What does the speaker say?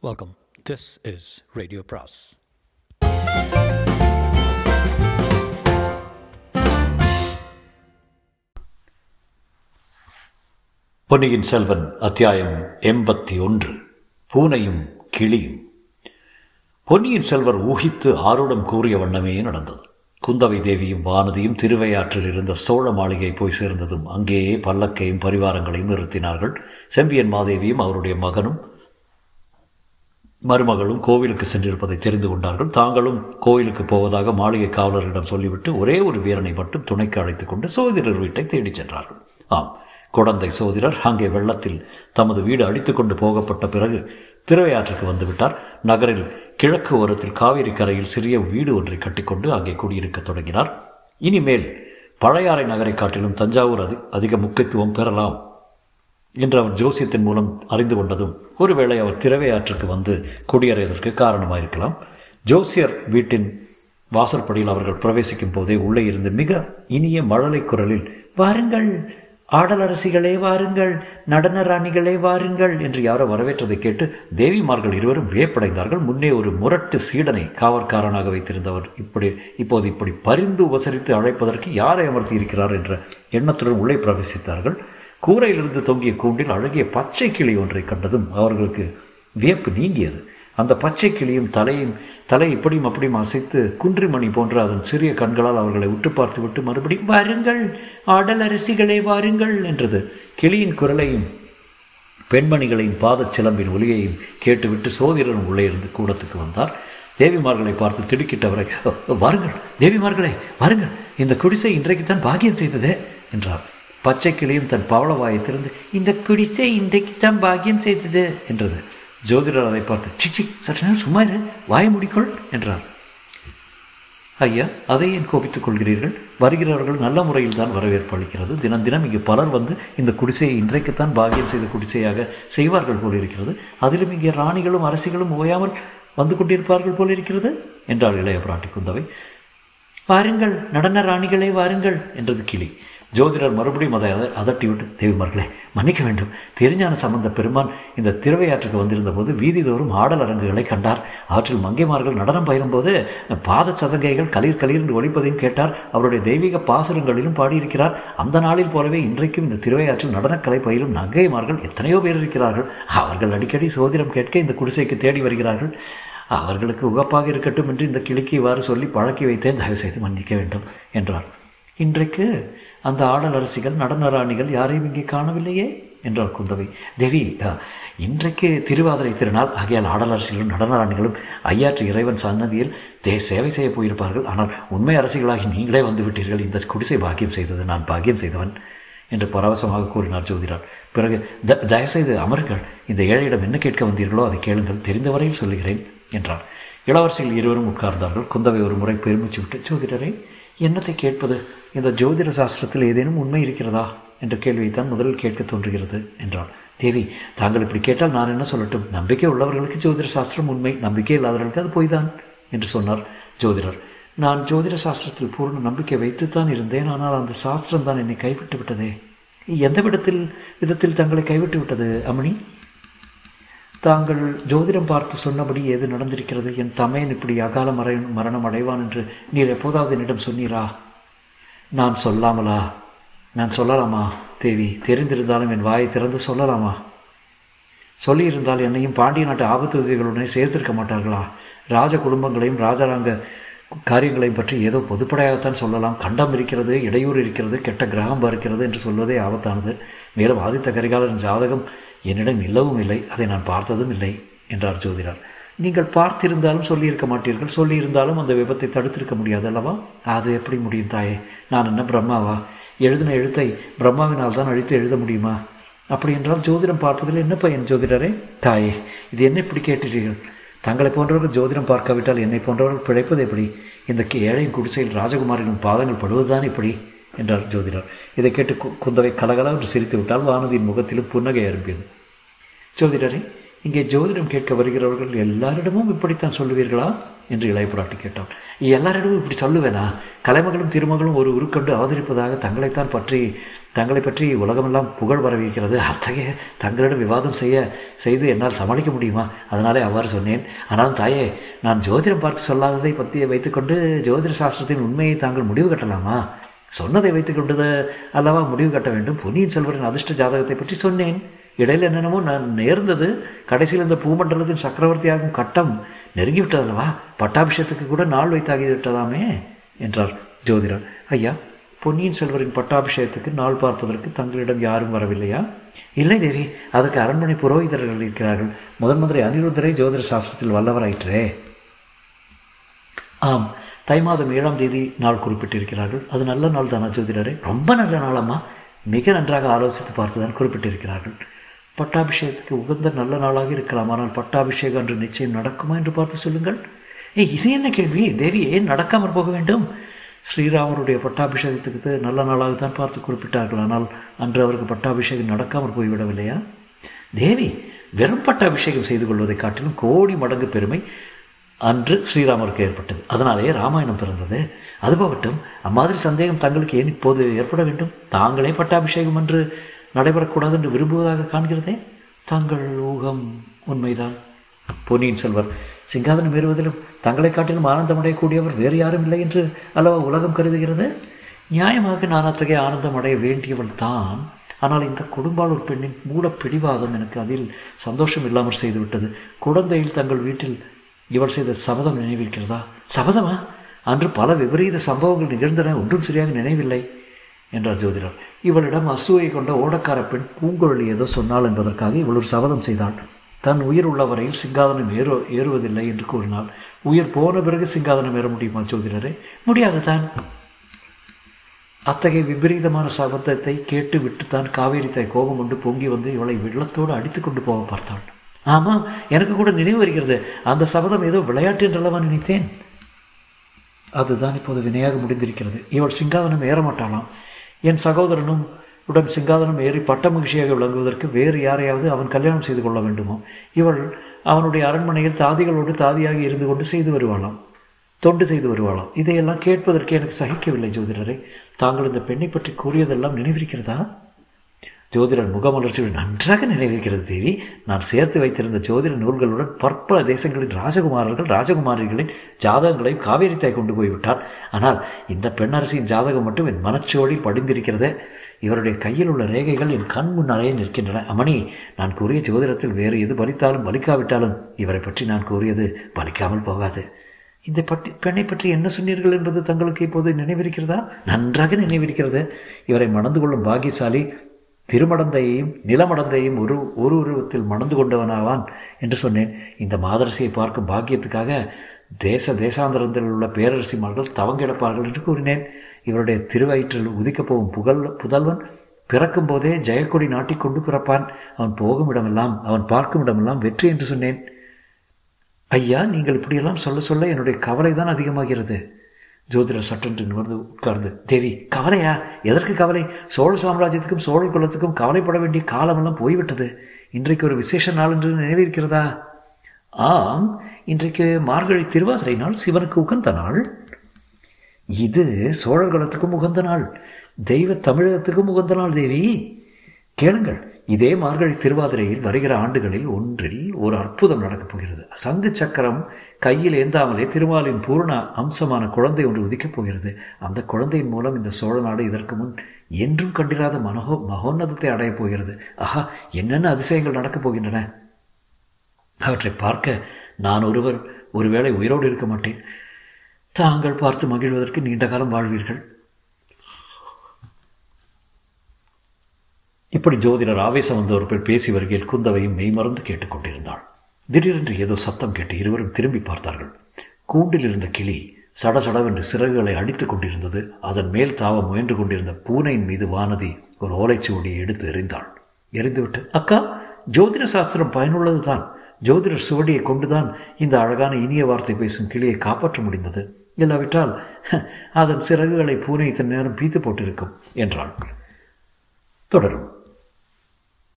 Welcome this is radio பிராஸ் பொன்னியின் செல்வன் அத்தியாயம் எண்பத்தி ஒன்று. பூனையும் கிளியும். பொன்னியின் செல்வர் ஊகித்து ஆருடம் கூறிய வண்ணமே நடந்தது. குந்தவை தேவியும் வானதியும் திருவையாற்றில் இருந்த சோழ மாளிகை போய் சேர்ந்ததும் அங்கேயே பல்லக்கையும் பரிவாரங்களையும் நிறுத்தினார்கள். செம்பியன் மாதேவியும் அவருடைய மகனும் மருமகளும் கோவிலுக்கு சென்றிருப்பதை தெரிந்து கொண்டார்கள். தாங்களும் கோவிலுக்கு போவதாக மாளிகை காவலர்களிடம் சொல்லிவிட்டு ஒரே ஒரு வீரனை மட்டும் துணைக்கு அழைத்து கொண்டு சோதிடர் வீட்டை தேடிச் சென்றார்கள். ஆம் குழந்தை சோதிடர் அங்கே வெள்ளத்தில் தமது வீடு அடித்து கொண்டு போகப்பட்ட பிறகு திருவையாற்றுக்கு வந்துவிட்டார். நகரில் கிழக்கு ஓரத்தில் காவிரி கரையில் சிறிய வீடு ஒன்றை கட்டிக்கொண்டு அங்கே குடியிருக்க தொடங்கினார். இனிமேல் பழையாறை நகரை காட்டிலும் தஞ்சாவூர் அதி அதிக முக்கியத்துவம் பெறலாம். என்று அவர் ஜோசியத்தின் மூலம் அறிந்து கொண்டதும் ஒருவேளை அவர் திரவையாற்றுக்கு வந்து குடியேறியதற்கு காரணமாயிருக்கலாம். ஜோசியர் வீட்டின் வாசற்படியில் அவர்கள் பிரவேசிக்கும் போதே உள்ளே இருந்து மிக இனிய மழலை குரலில் வாருங்கள் ஆடலரசிகளே வாருங்கள் நடன ராணிகளே வாருங்கள் என்று யாரோ வரவேற்றதை கேட்டு தேவிமார்கள் இருவரும் வியப்படைந்தார்கள். முன்னே ஒரு முரட்டு சீடனை காவற்காரனாக வைத்திருந்தவர் இப்படி இப்போது இப்படி பரிந்து உபசரித்து அழைப்பதற்கு யாரை அமர்த்தி இருக்கிறார் என்ற எண்ணத்துடன் உள்ளே பிரவேசித்தார்கள். கூரையிலிருந்து தொங்கிய கூண்டில் அழகிய பச்சை கிளி ஒன்றை கண்டதும் அவர்களுக்கு வியப்பு நீங்கியது. அந்த பச்சை கிளியும் தலையும் தலை இப்படியும் அப்படியும் அசைத்து குன்றிமணி போன்ற அதன் சிறிய கண்களால் அவர்களை உற்று பார்த்துவிட்டு மறுபடியும் வாருங்கள் ஆடல் அரசிகளே வாருங்கள் என்றது. கிளியின் குரலையும் பெண்மணிகளையும் பாதச் சிலம்பின் ஒலியையும் கேட்டுவிட்டு சோதிரன் உள்ளே இருந்து கூடத்துக்கு வந்தார். தேவிமார்களை பார்த்து திடுக்கிட்டவரை வாருங்கள் தேவிமார்களே வாருங்கள் இந்த குடிசை இன்றைக்குத்தான் பாக்கியம் செய்ததே என்றார். பச்சை கிளியும் தன் பவளவாயை திறந்து இந்த குடிசை இன்றைக்குத்தான் பாக்கியம் செய்தது என்றது. ஜோதிடர் அதை பார்த்து சிச்சி சற்று நேரம் சும்மா இரு வாய முடிக்கொள் என்றார் ஐயா அதை ஏன் கோபித்துக் கொள்கிறீர்கள்? வருகிறவர்கள் நல்ல முறையில் தான் வரவேற்பு அளிக்கிறது. தினம் தினம் இங்கு பலர் வந்து இந்த குடிசையை இன்றைக்குத்தான் பாகியம் செய்த குடிசையாக செய்வார்கள் போல் இருக்கிறது. அதிலும் இங்கே ராணிகளும் அரசிகளும் ஓயாமல் வந்து கொண்டிருப்பார்கள் போல் இருக்கிறது என்றாள் இளைய பிராட்டி குந்தவை வாருங்கள் நடன ராணிகளே வாருங்கள் என்றது கிளி. ஜோதிடர் மறுபடியும் அதை அதட்டிவிட்டு தேவிமார்களே மன்னிக்க வேண்டும். திருஞான சம்பந்த பெருமான் இந்த திருவையாற்றுக்கு வந்திருந்த போது வீதிதோறும் ஆடல் அரங்குகளை கண்டார். அவற்றில் மங்கைமார்கள் நடனம் பயிலும்போது பாத சதங்கைகள் கலீர் கலீர் என்று ஒழிப்பதையும் கேட்டார். அவருடைய தெய்வீக பாசுரங்களிலும் பாடியிருக்கிறார். அந்த நாளில் போலவே இன்றைக்கும் இந்த திருவையாற்றில் நடனக்கலை பயிலும் நங்கைமார்கள் எத்தனையோ பேர் இருக்கிறார்கள். அவர்கள் அடிக்கடி சோதிடம் கேட்க இந்த குடிசைக்கு தேடி வருகிறார்கள். அவர்களுக்கு உகப்பாக இருக்கட்டும் என்று இந்த கிளிக்கு இவ்வாறு சொல்லி பழக்கி வைத்தேன். தயவு செய்து மன்னிக்க வேண்டும் என்றார். இன்றைக்கு அந்த ஆடல் அரசிகள் நடன ராணிகள் யாரையும் இங்கே காணவில்லையே? என்றார் குந்தவை. தேவி இன்றைக்கு திருவாதிரை திருநாள். ஆகையால் ஆடலரசிகளும் அரசிகளும் நடன ராணிகளும் ஐயாற்று இறைவன் சன்னதியில் தே சேவை செய்ய போயிருப்பார்கள். ஆனால் உண்மை அரசிகளாகி நீங்களே வந்துவிட்டீர்கள். இந்த குடிசை பாக்கியம் செய்தது நான் பாக்கியம் செய்தவன் என்று பரவசமாக கூறினார் ஜோதிடார். பிறகு த தயவுசெய்து அமருங்கள். இந்த ஏழையிடம் என்ன கேட்க வந்தீர்களோ அதை கேளுங்கள். தெரிந்தவரையில் சொல்லுகிறேன் என்றார். இளவரசிகள் இருவரும் உட்கார்ந்தார்கள். குந்தவை ஒரு முறை பெருமிச்சு விட்டு ஜோதிடரை என்னத்தை கேட்பது? இந்த ஜோதிட சாஸ்திரத்தில் ஏதேனும் உண்மை இருக்கிறதா? என்ற கேள்வியை தான் முதலில் கேட்க தோன்றுகிறது என்றார் தேவி தாங்கள் இப்படி கேட்டால் நான் என்ன சொல்லட்டும்? நம்பிக்கை உள்ளவர்களுக்கு ஜோதிட சாஸ்திரம் உண்மை நம்பிக்கை இல்லாதவர்களுக்கு அது பொய்தான் என்று சொன்னார் ஜோதிடர். நான் ஜோதிட சாஸ்திரத்தில் பூர்ண நம்பிக்கை வைத்துத்தான் இருந்தேன் ஆனால் அந்த சாஸ்திரம் தான் என்னை கைவிட்டு விட்டதே. எந்த விதத்தில் விதத்தில் தங்களை கைவிட்டு விட்டது அமணி தாங்கள் ஜோதிடம் பார்த்து சொன்னபடி எது நடந்திருக்கிறது? என் தமையன் இப்படி அகால மறை மரணம் அடைவான் என்று நீர் எப்போதாவது என்னிடம் சொன்னீரா? நான் சொல்லாமலா? நான் சொல்லலாமா? தேவி தெரிந்திருந்தாலும் என் வாயை திறந்து சொல்லலாமா? சொல்லியிருந்தால் என்னையும் பாண்டிய நாட்டு ஆபத்து உதவிகளுடனே சேர்த்திருக்க மாட்டார்களா? ராஜ குடும்பங்களையும் ராஜராங்க காரியங்களையும் பற்றி ஏதோ பொதுப்படையாகத்தான் சொல்லலாம். கண்டம் இருக்கிறது இடையூறு இருக்கிறது கெட்ட கிரகம் இருக்கிறது என்று சொல்வதே ஆபத்தானது. மேலும் ஆதித்த கரிகாலன் ஜாதகம் என்னிடம் இல்லவும் இல்லை அதை நான் பார்த்ததும் இல்லை என்றார் ஜோதிடர். நீங்கள் பார்த்திருந்தாலும் சொல்லியிருக்க மாட்டீர்கள் சொல்லியிருந்தாலும் அந்த விபத்தை தடுத்திருக்க முடியாது அல்லவா? அது எப்படி முடியும் தாயே? நான் என்ன பிரம்மாவா? எழுதின எழுத்தை பிரம்மாவினால் தான் அழித்து எழுத முடியுமா? அப்படி என்றால் ஜோதிடம் பார்ப்பதில் என்ன பையன் ஜோதிடரே? தாயே இது என்ன இப்படி கேட்டீர்கள்? தங்களை போன்றவர்கள் ஜோதிடம் பார்க்காவிட்டால் என்னை போன்றவர்கள் பிழைப்பது எப்படி? இந்த ஏழையின் குடிசையில் ராஜகுமாரின் பாதங்கள் படுவதுதான் இப்படி? என்றார் ஜோதிடர். இதை கேட்டு குந்தவை கலகலா என்று சிரித்து விட்டால் வானதியின் முகத்திலும் புன்னகை அரும்பியது. ஜோதிடரே இங்கே ஜோதிடம் கேட்க வருகிறவர்கள் எல்லாரிடமும் இப்படித்தான் சொல்லுவீர்களா? என்று இளையபுராட்டி கேட்டான் எல்லாரிடமும் இப்படி சொல்லுவேனா? கலைமகளும் திருமகளும் ஒரு உருக்கண்டு அவதரிப்பதாக தங்களைத்தான் பற்றி தங்களை பற்றி உலகமெல்லாம் புகழ் வரவிருக்கிறது அத்தகைய தங்களிடம் விவாதம் செய்ய செய்து என்னால் சமாளிக்க முடியுமா? அதனாலே அவ்வாறு சொன்னேன். ஆனால் தாயே நான் ஜோதிடம் பார்த்து சொல்லாததை பற்றி வைத்துக்கொண்டு ஜோதிட சாஸ்திரத்தின் உண்மையை தாங்கள் முடிவு கட்டலாமா? சொன்னதை வைத்துக்கொண்டது அல்லவா முடிவு கட்ட வேண்டும். பொன்னியின் செல்வரின் அதிர்ஷ்ட ஜாதகத்தை பற்றி சொன்னேன். இடையில் என்னென்னமோ நான் நேர்ந்தது. கடைசியில் இந்த பூமண்டலத்தின் சக்கரவர்த்தியாகும் கட்டம் நெருங்கிவிட்டதல்லவா பட்டாபிஷேகத்துக்கு கூட நாள் வைத்தாகிவிட்டதாமே என்றார் ஜோதிடர். ஐயா பொன்னியின் செல்வரின் பட்டாபிஷேகத்துக்கு நாள் பார்ப்பதற்கு தங்களிடம் யாரும் வரவில்லையா? இல்லை தேவி அதற்கு அரண்மனை புரோகிதர்கள் இருக்கிறார்கள். முதன் மந்திரி அனிருத்தரை ஜோதிட சாஸ்திரத்தில் வல்லவராயிற்றே. ஆம் தை மாதம் ஏழாம் தேதி நாள் குறிப்பிட்டிருக்கிறார்கள். அது நல்ல நாள் தானா ஜோதிடரே? ரொம்ப நல்ல நாளம்மா. மிக நன்றாக ஆலோசித்து பார்த்துதான் குறிப்பிட்டிருக்கிறார்கள். பட்டாபிஷேகத்துக்கு உகந்த நல்ல நாளாக இருக்கலாம். ஆனால் பட்டாபிஷேகம் என்று நிச்சயம் நடக்குமா என்று பார்த்து சொல்லுங்கள். ஏ இது என்ன கேள்வி? தேவி ஏன் நடக்காமல் போக வேண்டும்? ஸ்ரீராமருடைய பட்டாபிஷேகத்துக்கு நல்ல நாளாகத்தான் பார்த்து குறிப்பிட்டார்கள். ஆனால் அன்று அவருக்கு பட்டாபிஷேகம் நடக்காமல் போய்விடவில்லையா? தேவி வெறும் பட்டாபிஷேகம் செய்து கொள்வதை காட்டிலும் கோடி மடங்கு பெருமை அன்று ஸ்ரீராமருக்கு ஏற்பட்டது. அதனாலேயே ராமாயணம் பிறந்தது. அது போகட்டும் அம்மாதிரி சந்தேகம் தங்களுக்கு ஏன் இப்போது ஏற்பட வேண்டும்? தாங்களே பட்டாபிஷேகம் என்று நடைபெறக்கூடாது என்று விரும்புவதாக காண்கிறதே? தங்கள் ஊகம் உண்மைதான். பொன்னியின் செல்வர் சிங்காதனம் ஏறுவதிலும் தங்களை காட்டிலும் ஆனந்தமடையக்கூடியவர் வேறு யாரும் இல்லை என்று அல்லவா உலகம் கருதுகிறது? நியாயமாக நான் அத்தகைய ஆனந்தம் அடைய வேண்டியவள் தான். ஆனால் இந்த குடும்பாளூர் பெண்ணின் மூட பிடிவாதம் எனக்கு அதில் சந்தோஷம் இல்லாமல் செய்துவிட்டது. குழந்தையில் தங்கள் வீட்டில் இவள் செய்த சபதம் நினைவிருக்கிறதா? சபதமா? அன்று பல விபரீத சம்பவங்கள் நிகழ்ந்தன ஒன்றும் சரியாக நினைவில்லை என்றார் ஜோதிடர். இவளிடம் அசூயை கொண்ட ஓடக்கார பெண் பூங்குழலி ஏதோ சொன்னாள் என்பதற்காக இவள் ஒரு சபதம் செய்தாள். தன் உயிர் உள்ள வரையில் சிங்காதனம் ஏறு ஏறுவதில்லை என்று கூறினாள். உயிர் போன பிறகு சிங்காதனம் ஏற முடியுமா ஜோதிடரே? முடியாது தான் அத்தகைய விபரீதமான சபதத்தை கேட்டு விட்டுத்தான் காவேரி தாய் கோபம் கொண்டு பொங்கி வந்து இவளை வெள்ளத்தோடு அடித்து கொண்டு போக பார்த்தாள். ஆமாம் எனக்கு கூட நினைவு வருகிறது. அந்த சபதம் ஏதோ விளையாட்டு என்றல்லவா நினைத்தேன். அதுதான் இப்போது வினையாக முடிந்திருக்கிறது. இவள் சிங்காதனம் ஏறமாட்டாளாம் என் சகோதரனும் உடன் சிங்காதனம் ஏறி பட்ட மகிழ்ச்சியாக விளங்குவதற்கு வேறு யாரையாவது அவன் கல்யாணம் செய்து கொள்ள வேண்டுமோ? இவள் அவனுடைய அரண்மனையில் தாதிகளோடு தாதியாக இருந்து கொண்டு செய்து வருவாளாம். தொண்டு செய்து வருவாளாம். இதையெல்லாம் கேட்பதற்கு எனக்கு சகிக்கவில்லை ஜோதிடரை. தாங்கள் இந்த பெண்ணை பற்றி கூறியதெல்லாம் நினைவிருக்கிறதா? ஜோதிடர் முகமலர்ச்சியுடன் நன்றாக நினைவிருக்கிறது தேவி. நான் சேர்த்து வைத்திருந்த ஜோதிட நூல்களுடன் பற்பல தேசங்களின் ராஜகுமாரர்கள் ராஜகுமாரிகளின் ஜாதகங்களையும் காவேரித்தாய் கொண்டு போய்விட்டார். ஆனால் இந்த பெண்ணரசியின் ஜாதகம் மட்டும் என் மனச்சோடி படிந்திருக்கிறதே. இவருடைய கையில் உள்ள ரேகைகள் என் கண் முன்னாலே நிற்கின்றன. அமணி நான் கூறிய ஜோதிடத்தில் வேறு எது பலித்தாலும் பலிக்காவிட்டாலும் இவரை பற்றி நான் கூறியது பலிக்காமல் போகாது. இந்த பட்டி பெண்ணை பற்றி என்ன சொன்னீர்கள் என்பது தங்களுக்கு இப்போது நினைவிருக்கிறதா? நன்றாக நினைவிருக்கிறது. இவரை மணந்து கொள்ளும் பாகியசாலி திருமடந்தையையும் நிலமடந்தையும் ஒரு ஒரு உருவத்தில் மணந்து கொண்டவனாவான் என்று சொன்னேன். இந்த மாதரசியை பார்க்கும் பாக்கியத்துக்காக தேச தேசாந்தரத்தில் உள்ள பேரரசிமார்கள் தவங்கிடப்பார்கள் என்று கூறினேன். இவருடைய திருவயிற்றில் உதிக்கப் போகும் புகழ் புதல்வன் பிறக்கும் போதே ஜெயக்கொடி நாட்டிக்கொண்டு பிறப்பான். அவன் போகும் இடமெல்லாம் அவன் பார்க்கும் இடமெல்லாம் வெற்றி என்று சொன்னேன். ஐயா நீங்கள் இப்படியெல்லாம் சொல்ல சொல்ல என்னுடைய கவலை தான் அதிகமாகிறது. ஜோதிடர் சட்டென்று நிமிர்ந்து உட்கார்ந்து தேவி கவலையா? எதற்கு கவலை? சோழ சாம்ராஜ்யத்துக்கும் சோழ குலத்துக்கும் கவலைப்பட வேண்டிய காலமெல்லாம் போய்விட்டது. இன்றைக்கு ஒரு விசேஷ நாள் என்று நினைவிருக்கிறதா? ஆம் இன்றைக்கு மார்கழி திருவாதிரை நாள் சிவனுக்கு உகந்த நாள். இது சோழர் குலத்துக்கும் உகந்த நாள். தெய்வ தமிழகத்துக்கும் உகந்த நாள் தேவி. கேளுங்கள் இதே மார்கழி திருவாதிரையில் வருகிற ஆண்டுகளில் ஒன்றில் ஒரு அற்புதம் நடக்கப் போகிறது. சங்கு சக்கரம் கையில் ஏந்தாமலே திருமாலின் பூர்ண அம்சமான குழந்தை ஒன்று உதிக்கப் போகிறது. அந்த குழந்தையின் மூலம் இந்த சோழ நாடு இதற்கு முன் என்றும் கண்டிராத மனோகோ மகோன்னதத்தை அடையப் போகிறது. ஆஹா என்னென்ன அதிசயங்கள் நடக்கப் போகின்றன? அவற்றை பார்க்க நான் ஒருவர் ஒருவேளை உயிரோடு இருக்க மாட்டேன். தாங்கள் பார்த்து மகிழ்வதற்கு நீண்ட காலம் வாழ்வீர்கள். இப்படி ஜோதிடர் ஆவேசம் வந்தவர்கள் பேசி வருகையில் குந்தவையும் மெய்மறந்து கேட்டுக்கொண்டிருந்தாள் திடீரென்று ஏதோ சத்தம் கேட்டு இருவரும் திரும்பி பார்த்தார்கள். கூண்டில் இருந்த கிளி சடசடவென்று சிறகுகளை அடித்துக் கொண்டிருந்தது. அதன் மேல் தாவ முயன்று கொண்டிருந்த பூனையின் மீது வானதி ஒரு ஓலைச்சுவடியை எடுத்து எறிந்தாள். எறிந்துவிட்டு அக்கா ஜோதிட சாஸ்திரம் பயனுள்ளது தான் ஜோதிடர் சுவடியை கொண்டுதான் இந்த அழகான இனிய வார்த்தை பேசும் கிளியை காப்பாற்ற முடிந்தது. இல்லாவிட்டால் அதன் சிறகுகளை பூனை இத்தனை நேரம் பீத்து போட்டிருக்கும் என்றாள். தொடரும்.